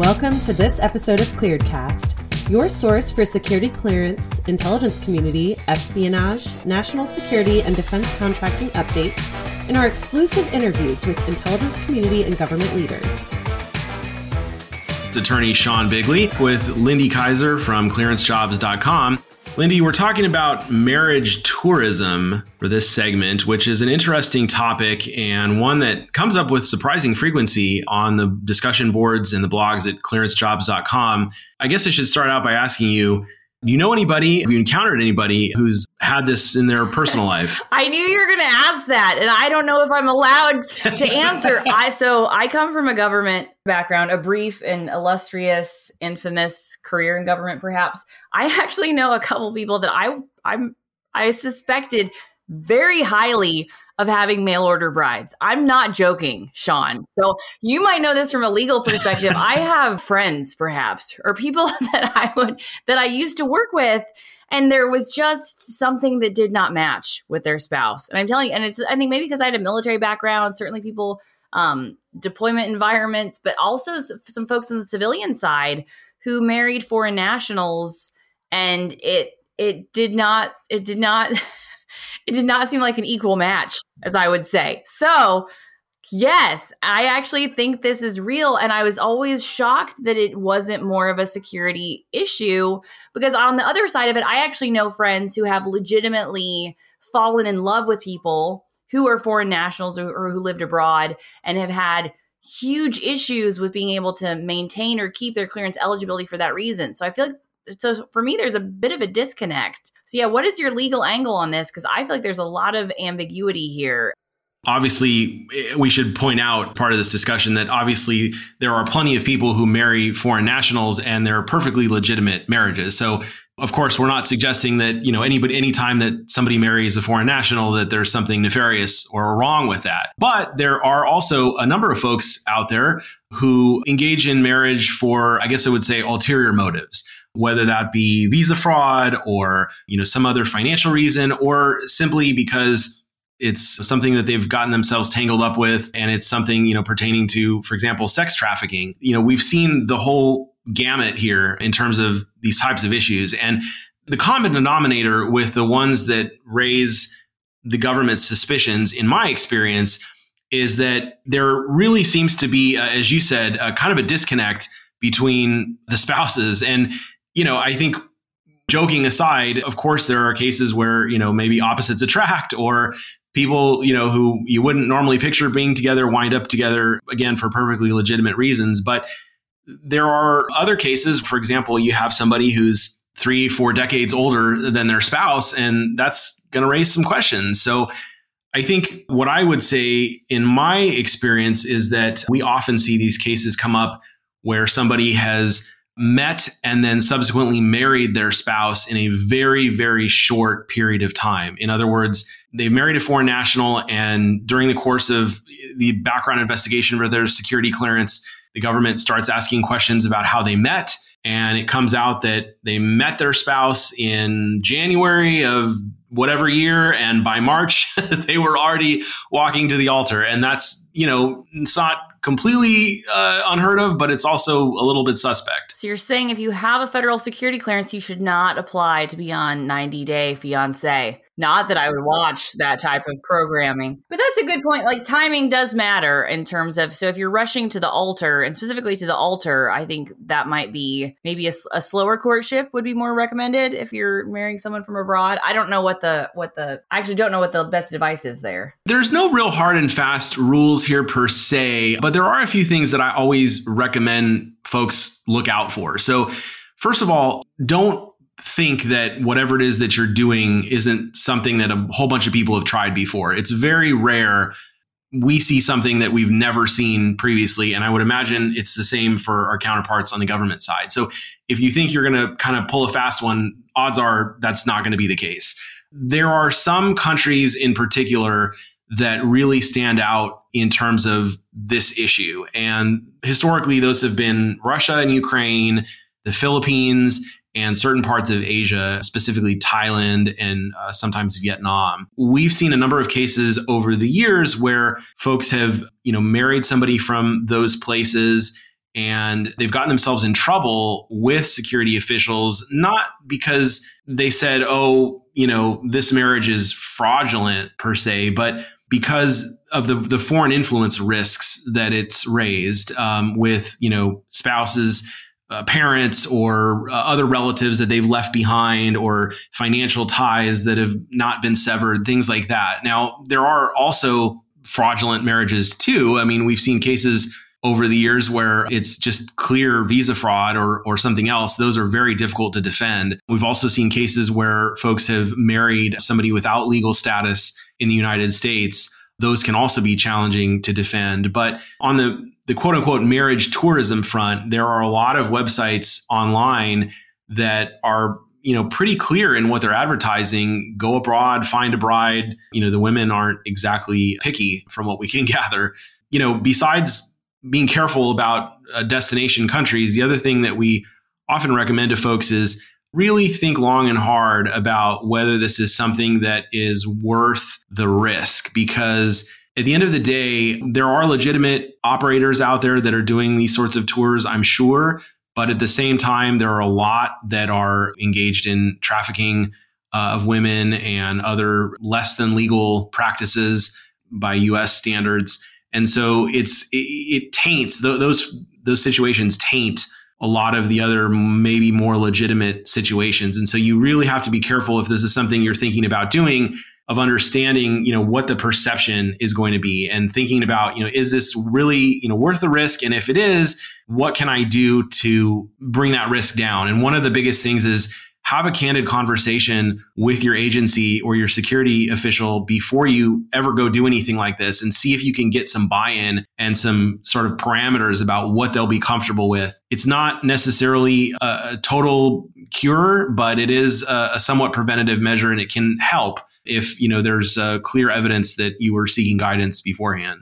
Welcome to this episode of ClearedCast, your source for security clearance, intelligence community, espionage, national security, and defense contracting updates, and our exclusive interviews with intelligence community and government leaders. It's attorney Sean Bigley with Lindy Kyzer from clearancejobs.com. Lindy, we're talking about marriage tourism for this segment, which is an interesting topic and one that comes up with surprising frequency on the discussion boards and the blogs at clearancejobs.com. I guess I should start out by asking you you know anybody, have you encountered anybody who's had this in their personal life? I knew you were going to ask that, and I don't know if I'm allowed to answer. I so I come from a government background, a brief and illustrious, infamous career in government, perhaps. I actually know a couple people that I I'm I suspected very highly of having mail order brides. I'm not joking, Sean. So you might know this from a legal perspective. I have friends, perhaps, or people that I would that I used to work with, and there was just something that did not match with their spouse. And I'm telling you, and it's I think maybe because I had a military background, certainly people um, deployment environments, but also some folks on the civilian side who married foreign nationals, and it it did not it did not it did not seem like an equal match, as I would say. So, yes, I actually think this is real. And I was always shocked that it wasn't more of a security issue because on the other side of it, I actually know friends who have legitimately fallen in love with people who are foreign nationals or, who lived abroad and have had huge issues with being able to maintain or keep their clearance eligibility for that reason. So I feel like so for me there's a bit of a disconnect so yeah what is your legal angle on this because i feel like there's a lot of ambiguity here Obviously, eh, we should point out part of this discussion that obviously there are plenty of people who marry foreign nationals and they're perfectly legitimate marriages. So, of course, we're not suggesting that, you know, anybody, anytime that somebody marries a foreign national, that there's something nefarious or wrong with that. But there are also a number of folks out there who engage in marriage for, I guess I would say, ulterior motives whether that be visa fraud or you know some other financial reason or simply because it's something that they've gotten themselves tangled up with and it's something you know pertaining to for example sex trafficking. You know we've seen the whole gamut here in terms of these types of issues. And the common denominator with the ones that raise the government's suspicions in my experience is that there really seems to be uh, as you said uh, kind of a disconnect between the spouses. And you know, I think joking aside, of course, there are cases where, you know, maybe opposites attract or people, you know, who you wouldn't normally picture being together wind up together again for perfectly legitimate reasons. But there are other cases, for example, you have somebody who's three, four decades older than their spouse, and that's going to raise some questions. So, I think what I would say in my experience is that we often see these cases come up where somebody has met and then subsequently married their spouse in a very, very short period of time. In other words, they married a foreign national, and during the course of the background investigation for their security clearance, the government starts asking questions about how they met. And it comes out that they met their spouse in January of whatever year, and by March, they were already walking to the altar. And that's, you know, it's not completely uh, unheard of, but it's also a little bit suspect. So you're saying if you have a federal security clearance, you should not apply to be on 90 Day Fiance. Not that I would watch that type of programming, but that's a good point. Like timing does matter in terms of so if you're rushing to the altar and specifically to the altar, I think that might be maybe a, a slower courtship would be more recommended if you're marrying someone from abroad. I don't know what the what the I actually don't know what the best advice is there. There's no real hard and fast rules here per se, but there are a few things that I always recommend folks look out for. So first of all, don't think that whatever it is that you're doing isn't something that a whole bunch of people have tried before. It's very rare we see something that we've never seen previously. And I would imagine it's the same for our counterparts on the government side. So if you think you're going to kind of pull a fast one, odds are that's not going to be the case. There are some countries in particular that really stand out in terms of this issue. And historically, those have been Russia and Ukraine, the Philippines, and certain parts of Asia, specifically Thailand and uh, sometimes Vietnam. We've seen a number of cases over the years where folks have, you know, married somebody from those places and they've gotten themselves in trouble with security officials, not because they said, oh, you know, this marriage is fraudulent per se, but because of the, the foreign influence risks that it's raised um, with, you know, spouses uh, parents or uh, other relatives that they've left behind or financial ties that have not been severed, things like that. Now, there are also fraudulent marriages too. I mean, we've seen cases over the years where it's just clear visa fraud or or something else those are very difficult to defend we've also seen cases where folks have married somebody without legal status in the United States those can also be challenging to defend but on the the quote unquote marriage tourism front, there are a lot of websites online that are you know pretty clear in what they're advertising. Go abroad find a bride. You know the women aren't exactly picky from what we can gather. You know besides being careful about uh, destination countries the other thing that we often recommend to folks is really think long and hard about whether this is something that is worth the risk because at the end of the day, there are legitimate operators out there that are doing these sorts of tours, I'm sure. But at the same time, there are a lot that are engaged in trafficking uh, of women and other less than legal practices by US standards. And so it's it, it taints those those situations taint a lot of the other maybe more legitimate situations. And so you really have to be careful if this is something you're thinking about doing of understanding you know what the perception is going to be and thinking about you know is this really you know worth the risk? And if it is what can i do to bring that risk down? And one of the biggest things is have a candid conversation with your agency or your security official before you ever go do anything like this and see if you can get some buy-in and some sort of parameters about what they'll be comfortable with. It's not necessarily a, total cure, but it is a, a somewhat preventative measure and it can help if you know there's uh, clear evidence that you were seeking guidance beforehand.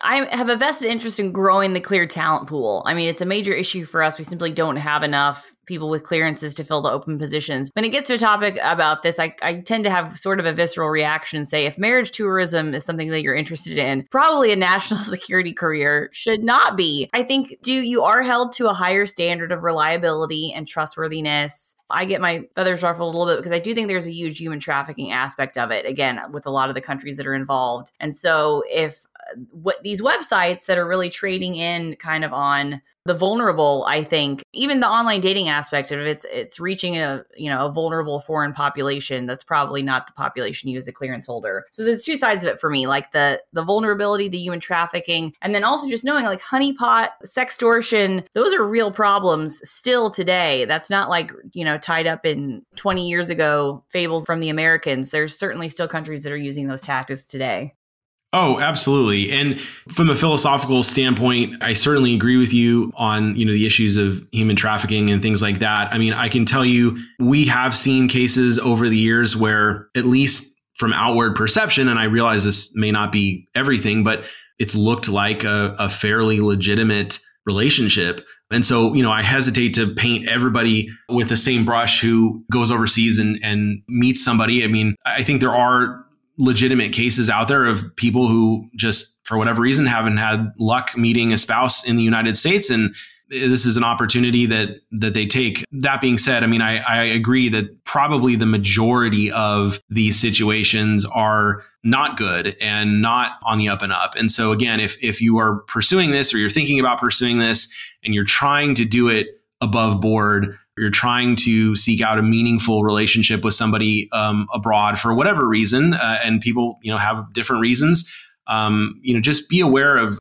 I have a vested interest in growing the clear talent pool. I mean, it's a major issue for us. We simply don't have enough people with clearances to fill the open positions. When it gets to a topic about this, I, I tend to have sort of a visceral reaction and say if marriage tourism is something that you're interested in, probably a national security career should not be. I think do you are held to a higher standard of reliability and trustworthiness. I get my feathers ruffled a little bit because I do think there's a huge human trafficking aspect of it, again, with a lot of the countries that are involved. And so if what these websites that are really trading in kind of on the vulnerable i think even the online dating aspect of it it's it's reaching a you know a vulnerable foreign population that's probably not the population you as a clearance holder. So there's two sides of it for me like the the vulnerability the human trafficking and then also just knowing like honeypot sextortion those are real problems still today. That's not like you know tied up in 20 years ago fables from the americans. There's certainly still countries that are using those tactics today Oh, absolutely. And from a philosophical standpoint, I certainly agree with you on, you know, the issues of human trafficking and things like that. I mean, I can tell you we have seen cases over the years where at least from outward perception and I realize this may not be everything, but it's looked like a, a fairly legitimate relationship. And so, you know, I hesitate to paint everybody with the same brush who goes overseas and, and meets somebody. I mean, I think there are legitimate cases out there of people who just for whatever reason haven't had luck meeting a spouse in the United States and this is an opportunity that that they take. That being said, I mean, I, I agree that probably the majority of these situations are not good and not on the up and up. And so again, if if you are pursuing this or you're thinking about pursuing this and you're trying to do it above board, you're trying to seek out a meaningful relationship with somebody um, abroad for whatever reason, uh, and people you know have different reasons. Um, you know, just be aware of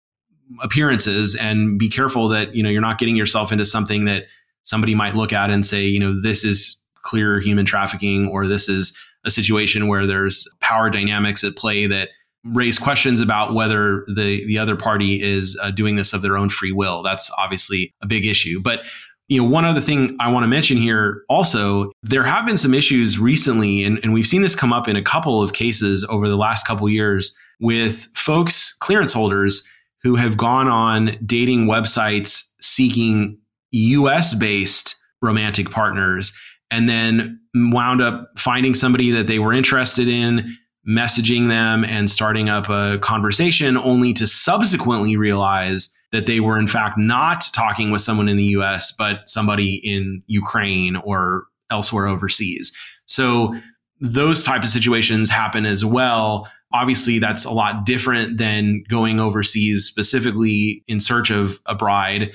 appearances and be careful that you know you're not getting yourself into something that somebody might look at and say, you know, this is clear human trafficking, or this is a situation where there's power dynamics at play that raise questions about whether the the other party is uh, doing this of their own free will. That's obviously a big issue, but you know, one other thing I want to mention here also, there have been some issues recently, and, and we've seen this come up in a couple of cases over the last couple years with folks, clearance holders, who have gone on dating websites seeking US based romantic partners and then wound up finding somebody that they were interested in, messaging them and starting up a conversation, only to subsequently realize that they were in fact not talking with someone in the US, but somebody in Ukraine or elsewhere overseas. So those type of situations happen as well. Obviously, that's a lot different than going overseas specifically in search of a bride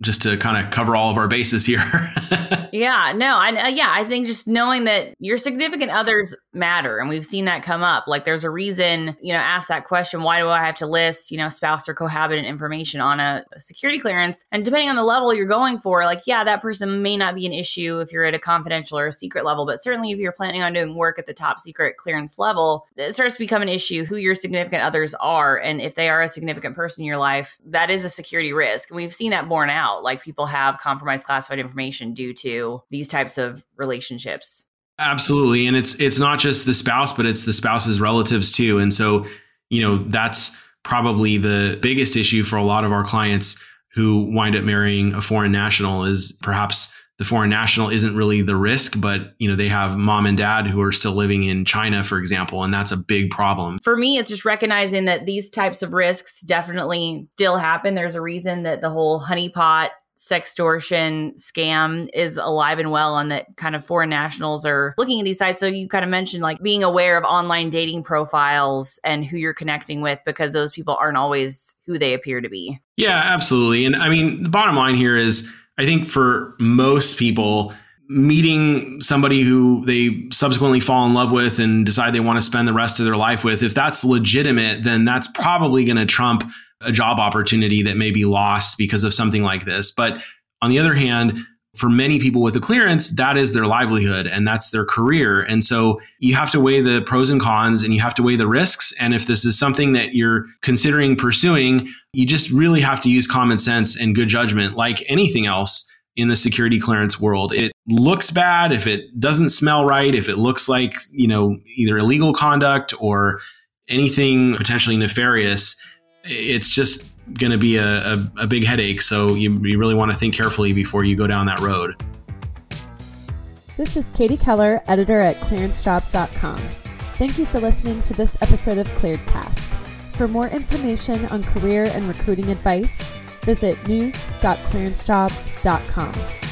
just to kind of cover all of our bases here. yeah, no, I uh, yeah, I think just knowing that your significant others matter, and we've seen that come up. Like, there's a reason, you know, ask that question: Why do I have to list, you know, spouse or cohabitant information on a, security clearance? And depending on the level you're going for, like, yeah, that person may not be an issue if you're at a confidential or a secret level, but certainly if you're planning on doing work at the top secret clearance level, it starts to become an issue who your significant others are, and if they are a significant person in your life, that is a security risk. And we've seen that borne out. Like people have compromised classified information due to these types of relationships. Absolutely. And it's it's not just the spouse, but it's the spouse's relatives too. And so, you know, that's probably the biggest issue for a lot of our clients who wind up marrying a foreign national is perhaps the foreign national isn't really the risk, but you know they have mom and dad who are still living in China, for example, and that's a big problem. For me, it's just recognizing that these types of risks definitely still happen. There's a reason that the whole honeypot sextortion scam is alive and well and that kind of foreign nationals are looking at these sites. So you kind of mentioned like being aware of online dating profiles and who you're connecting with because those people aren't always who they appear to be. Yeah absolutely. And i mean the bottom line here is I think for most people, meeting somebody who they subsequently fall in love with and decide they want to spend the rest of their life with, if that's legitimate, then that's probably going to trump a job opportunity that may be lost because of something like this. But on the other hand, for many people with a clearance, that is their livelihood and that's their career. And so you have to weigh the pros and cons and you have to weigh the risks. And if this is something that you're considering pursuing, you just really have to use common sense and good judgment like anything else in the security clearance world. It looks bad if it doesn't smell right, if it looks like, you know, either illegal conduct or anything potentially nefarious. It's just going to be a, a, a, big headache. So you, you really want to think carefully before you go down that road. This is Katie Keller, editor at clearancejobs.com. Thank you for listening to this episode of ClearedCast. For more information on career and recruiting advice, visit news.clearancejobs.com.